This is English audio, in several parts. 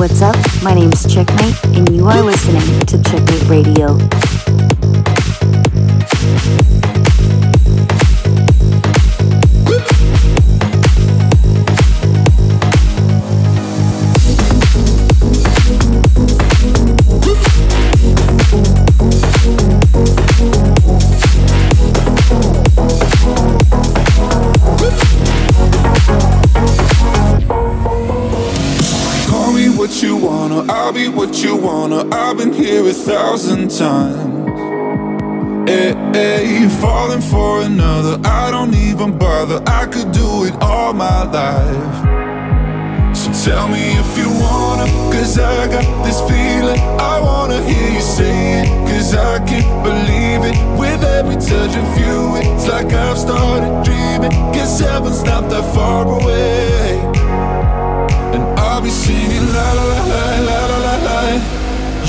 What's up? My name is Checkmate, and you are listening to Checkmate Radio. times. Hey, eh, hey, you're falling for another. I don't even bother. I could do it all my life. So tell me if you wanna, cause I got this feeling. I wanna hear you say it, cause I can't believe it. With every touch of you, it's like I've started dreaming. Cause heaven's not that far away. And I'll be singing la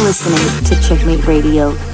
Listening to Checkmate Radio.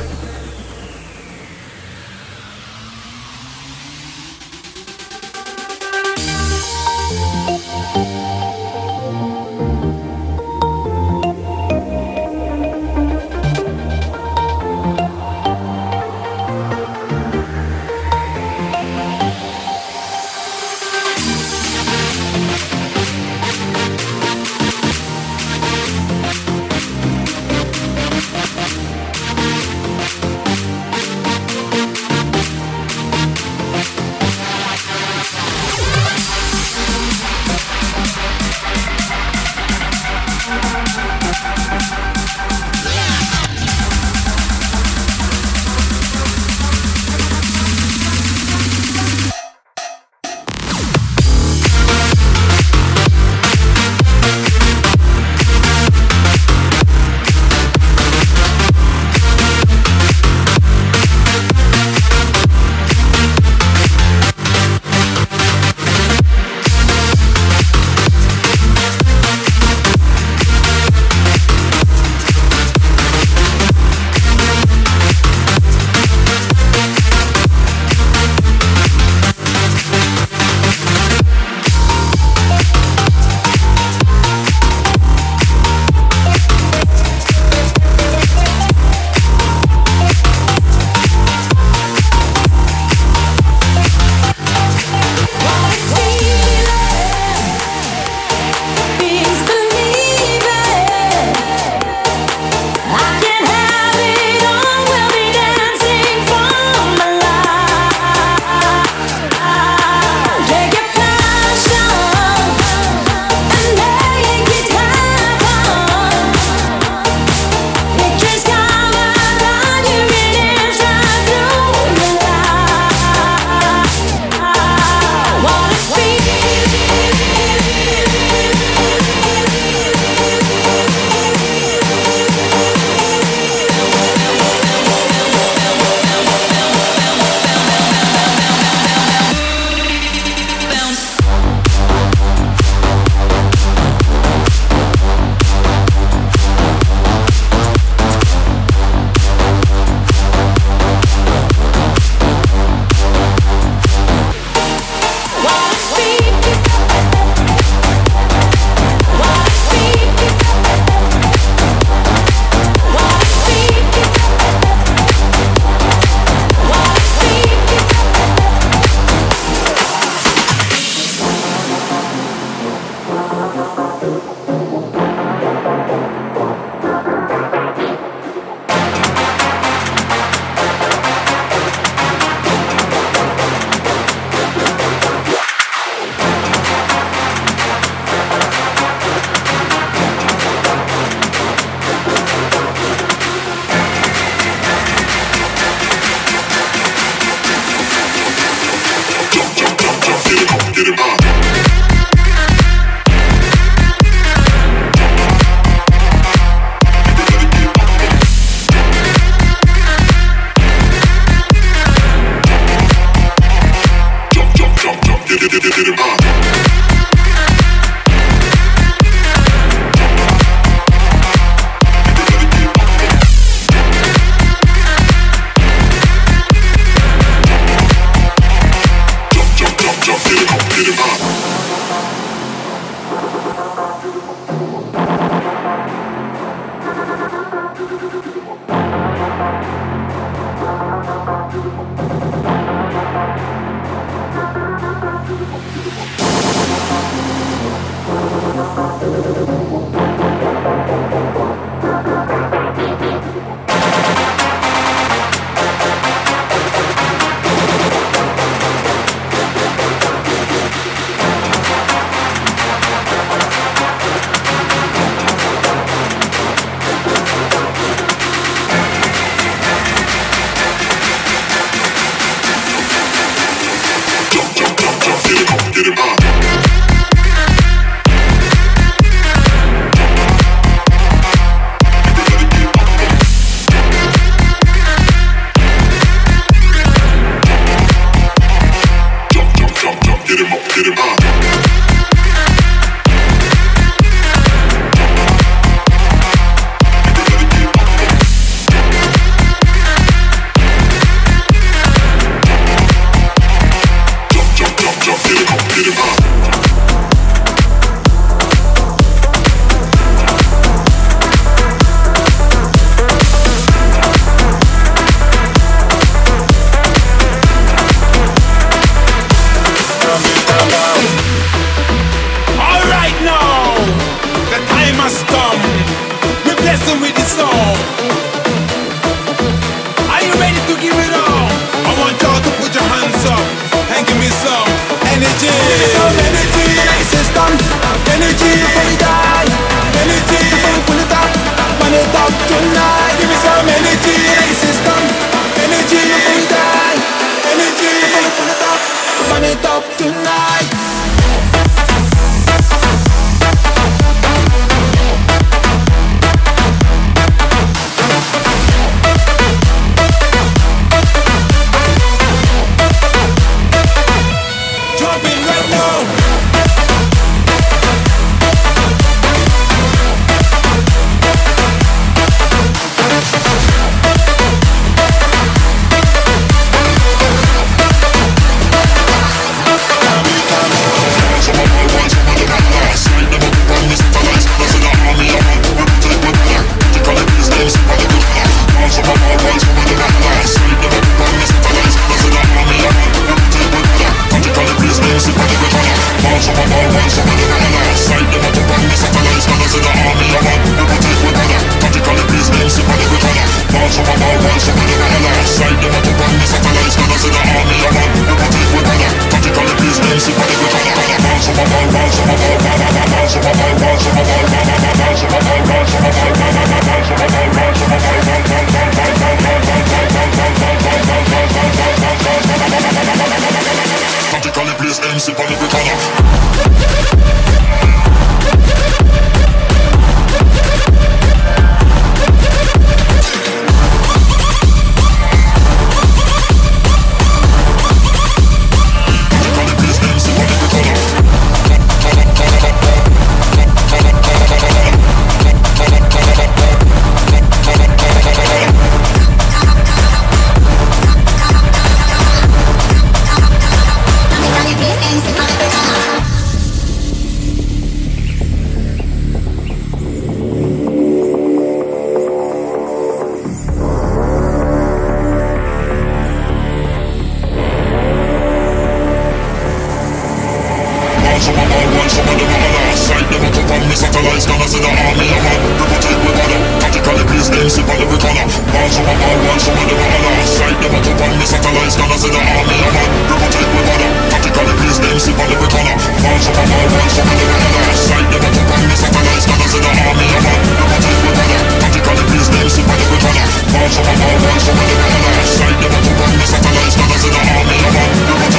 So I'm on one, so I'm never on last Sight never come from me, satellites gonna see the army I'm on, people take me banner Tactically placed, aim, sip on every corner Man, so I'm on one, so I'm never on last Sight never come from me, satellites gonna see the army I'm on, people take me banner Tactically placed, aim, sip on every corner Man, so I'm on one, so I'm never on last Sight never come from me, satellites gonna see the army I'm on, people take me banner Tactically placed, aim, sip on every corner Man, so I'm on one, so I'm never on last Sight never come from me, satellites gonna see the army I'm on, people take me banner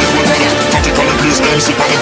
his name, so better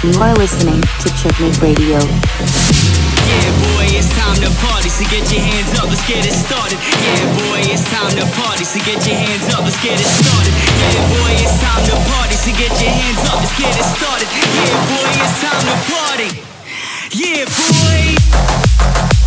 You are listening to Checkmate Radio. Yeah, boy, it's time to party, so get your hands up, let's get it started. Yeah, boy, it's time to party, so get your hands up, let's get it started. Yeah, boy, it's time to party, so get your hands up, let's get it started. Yeah, boy, it's time to party. Yeah, boy.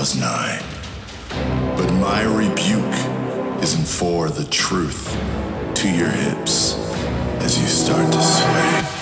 draws nigh. But my rebuke isn't for the truth to your hips as you start to sway.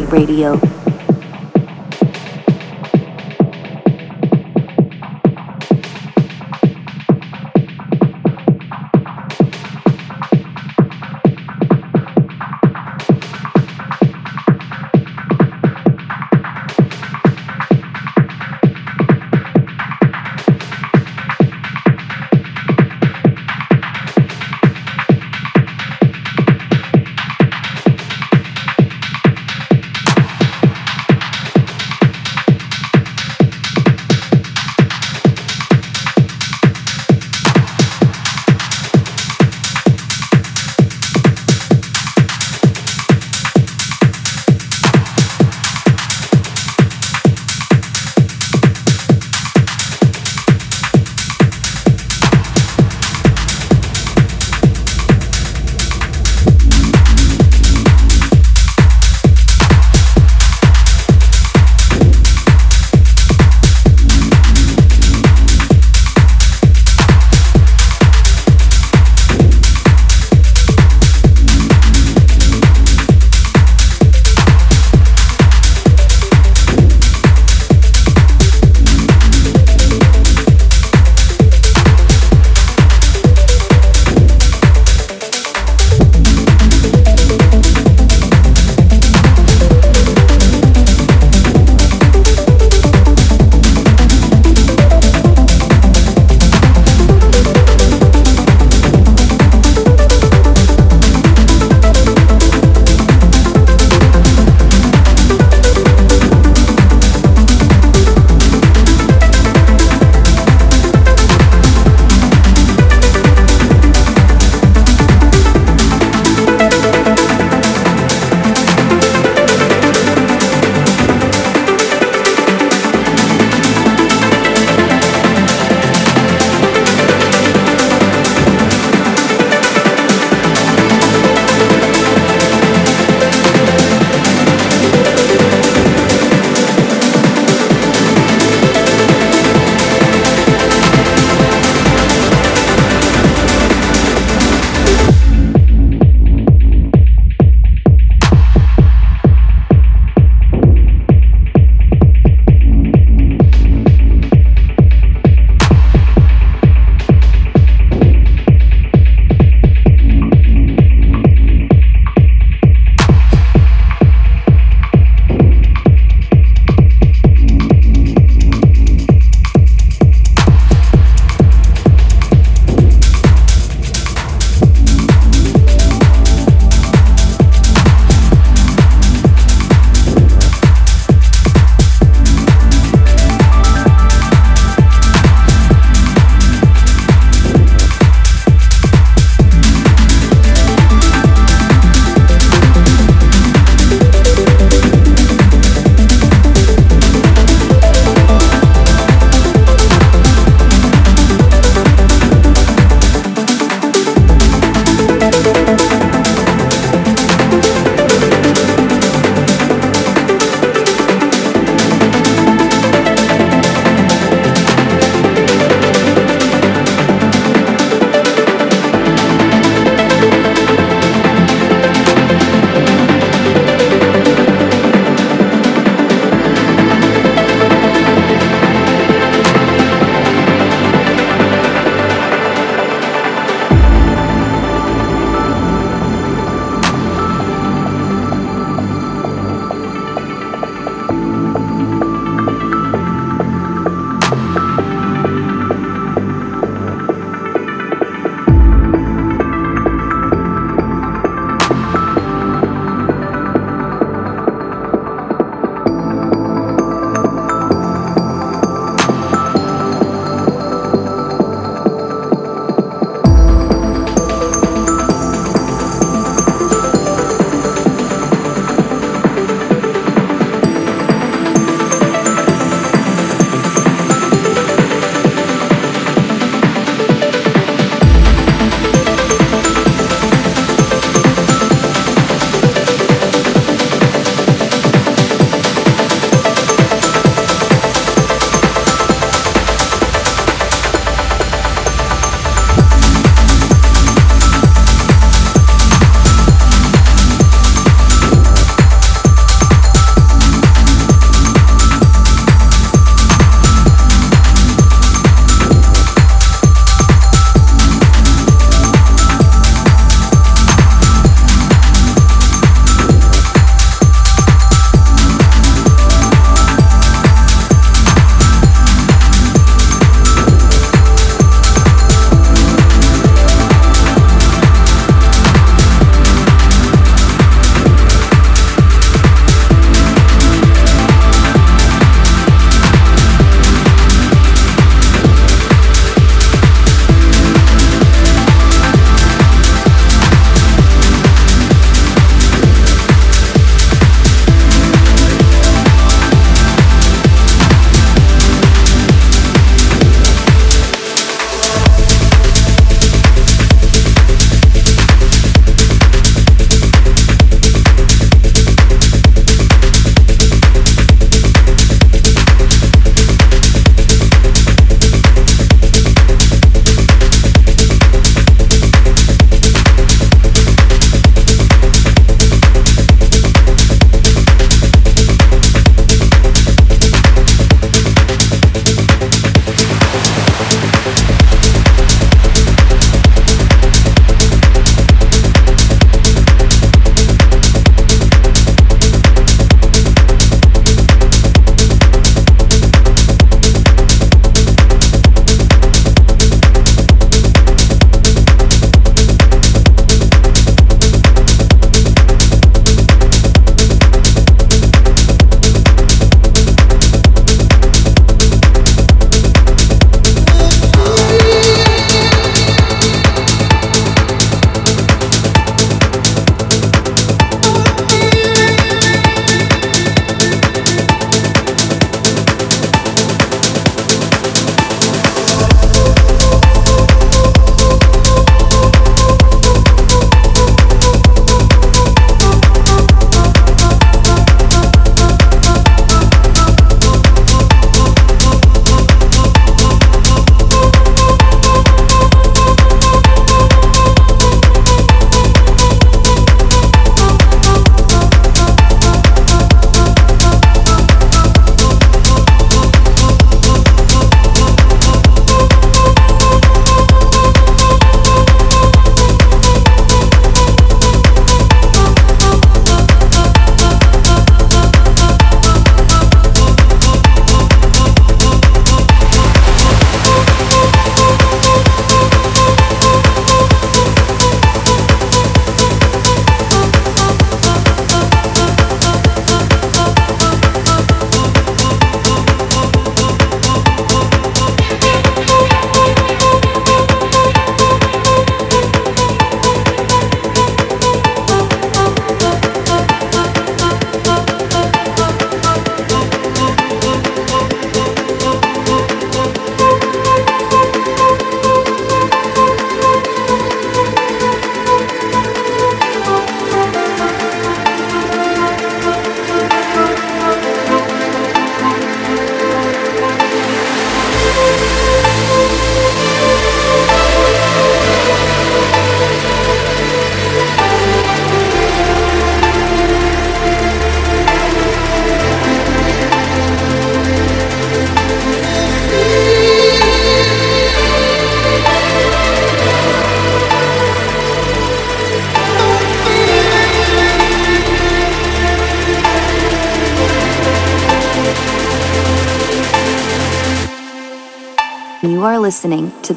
Radio.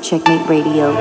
Checkmate Radio.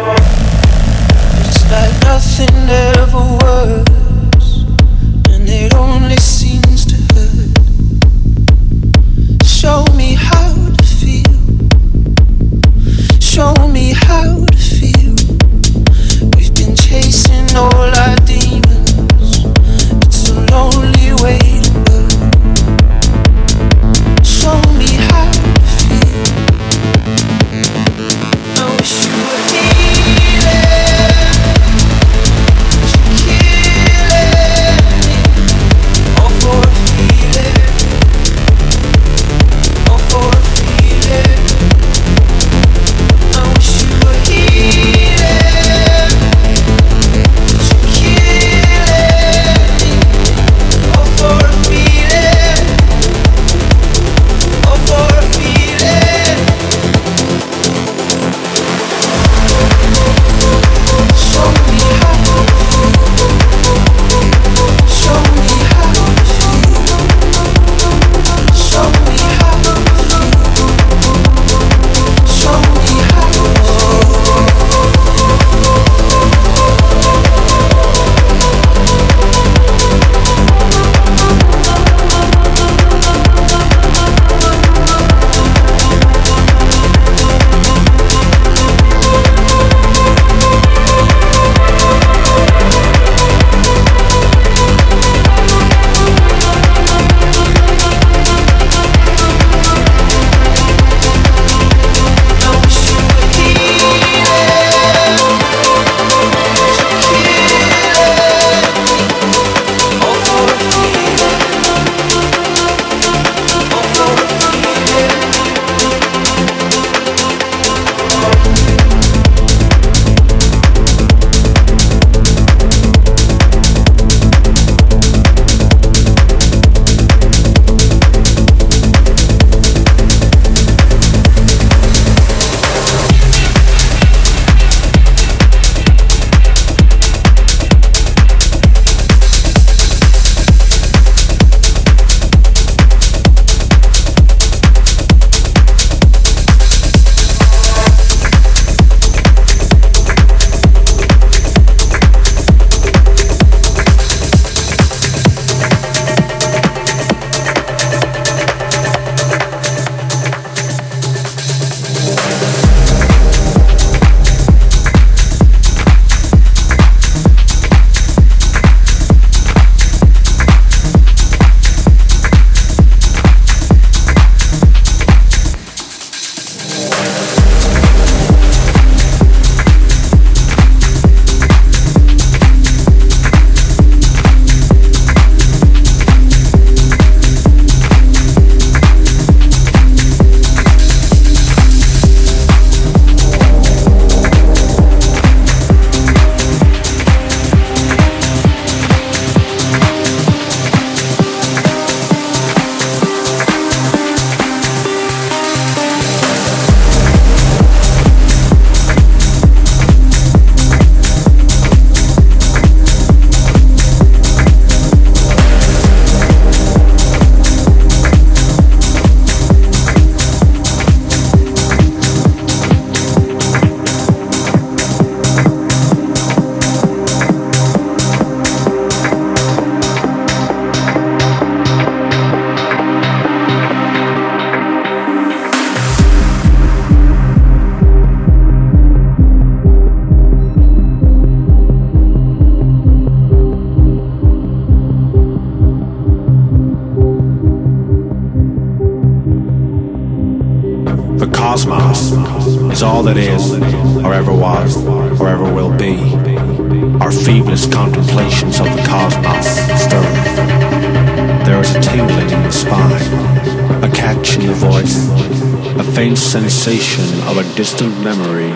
distant memory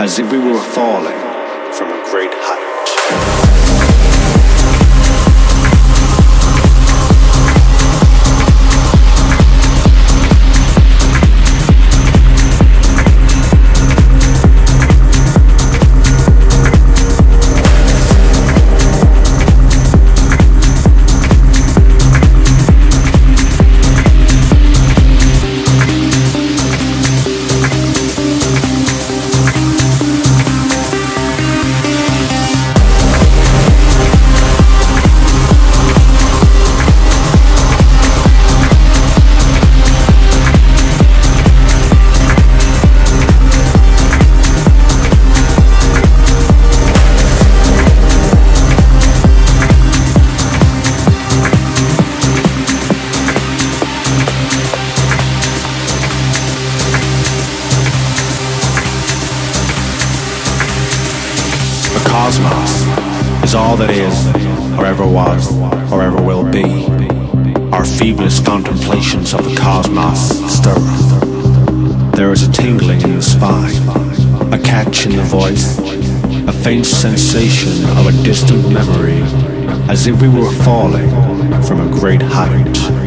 as if we were falling from a great height. Is all that is, or ever was, or ever will be. Our feeblest contemplations of the cosmos stir. There is a tingling in the spine, a catch in the voice, a faint sensation of a distant memory, as if we were falling from a great height.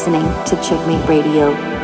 Listening to Checkmate Radio.